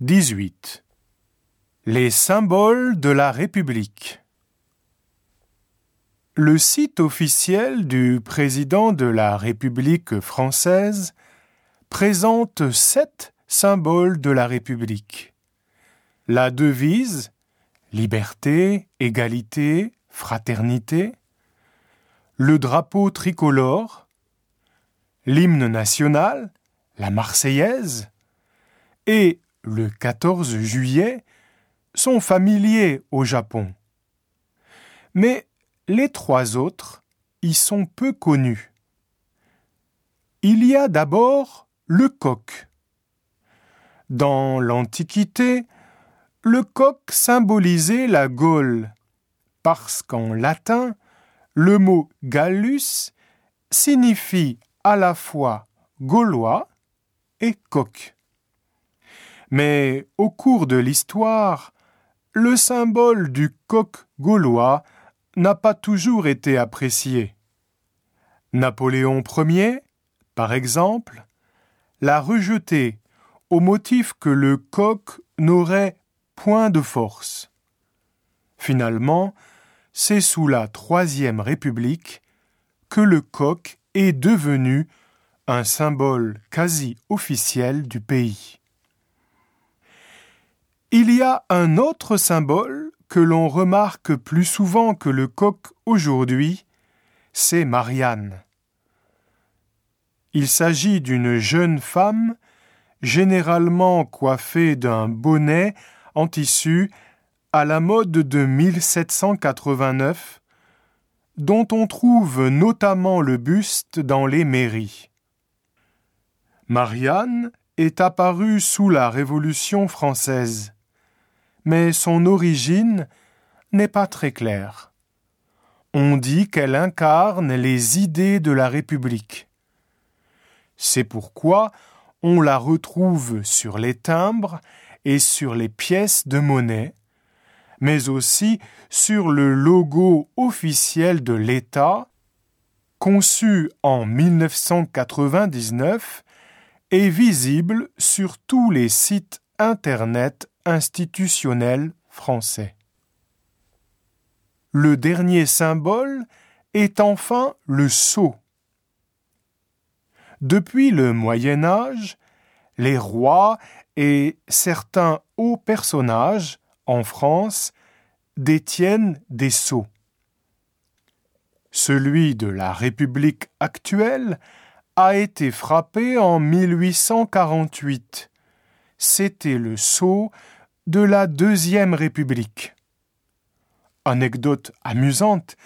18. Les symboles de la République. Le site officiel du président de la République française présente sept symboles de la République. La devise liberté, égalité, fraternité, le drapeau tricolore, l'hymne national, la Marseillaise, et le 14 juillet sont familiers au Japon. Mais les trois autres y sont peu connus. Il y a d'abord le coq. Dans l'Antiquité, le coq symbolisait la Gaule, parce qu'en latin, le mot Gallus signifie à la fois gaulois et coq. Mais au cours de l'histoire, le symbole du coq gaulois n'a pas toujours été apprécié. Napoléon Ier, par exemple, l'a rejeté au motif que le coq n'aurait point de force. Finalement, c'est sous la Troisième République que le coq est devenu un symbole quasi officiel du pays. Il y a un autre symbole que l'on remarque plus souvent que le coq aujourd'hui, c'est Marianne. Il s'agit d'une jeune femme, généralement coiffée d'un bonnet en tissu à la mode de 1789, dont on trouve notamment le buste dans les mairies. Marianne est apparue sous la Révolution française mais son origine n'est pas très claire. On dit qu'elle incarne les idées de la République. C'est pourquoi on la retrouve sur les timbres et sur les pièces de monnaie, mais aussi sur le logo officiel de l'État, conçu en 1999 et visible sur tous les sites Internet institutionnel français. Le dernier symbole est enfin le sceau. Depuis le Moyen Âge, les rois et certains hauts personnages en France détiennent des sceaux. Celui de la République actuelle a été frappé en 1848. C'était le sceau de la Deuxième République. Anecdote amusante,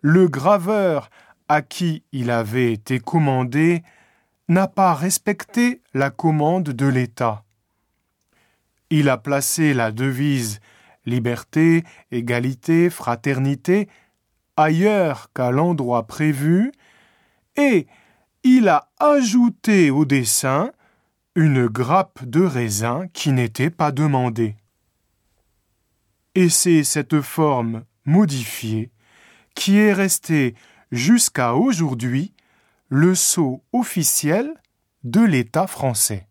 le graveur à qui il avait été commandé n'a pas respecté la commande de l'État. Il a placé la devise liberté, égalité, fraternité ailleurs qu'à l'endroit prévu, et il a ajouté au dessin une grappe de raisin qui n'était pas demandée et c'est cette forme modifiée qui est restée jusqu'à aujourd'hui le sceau officiel de l'État français.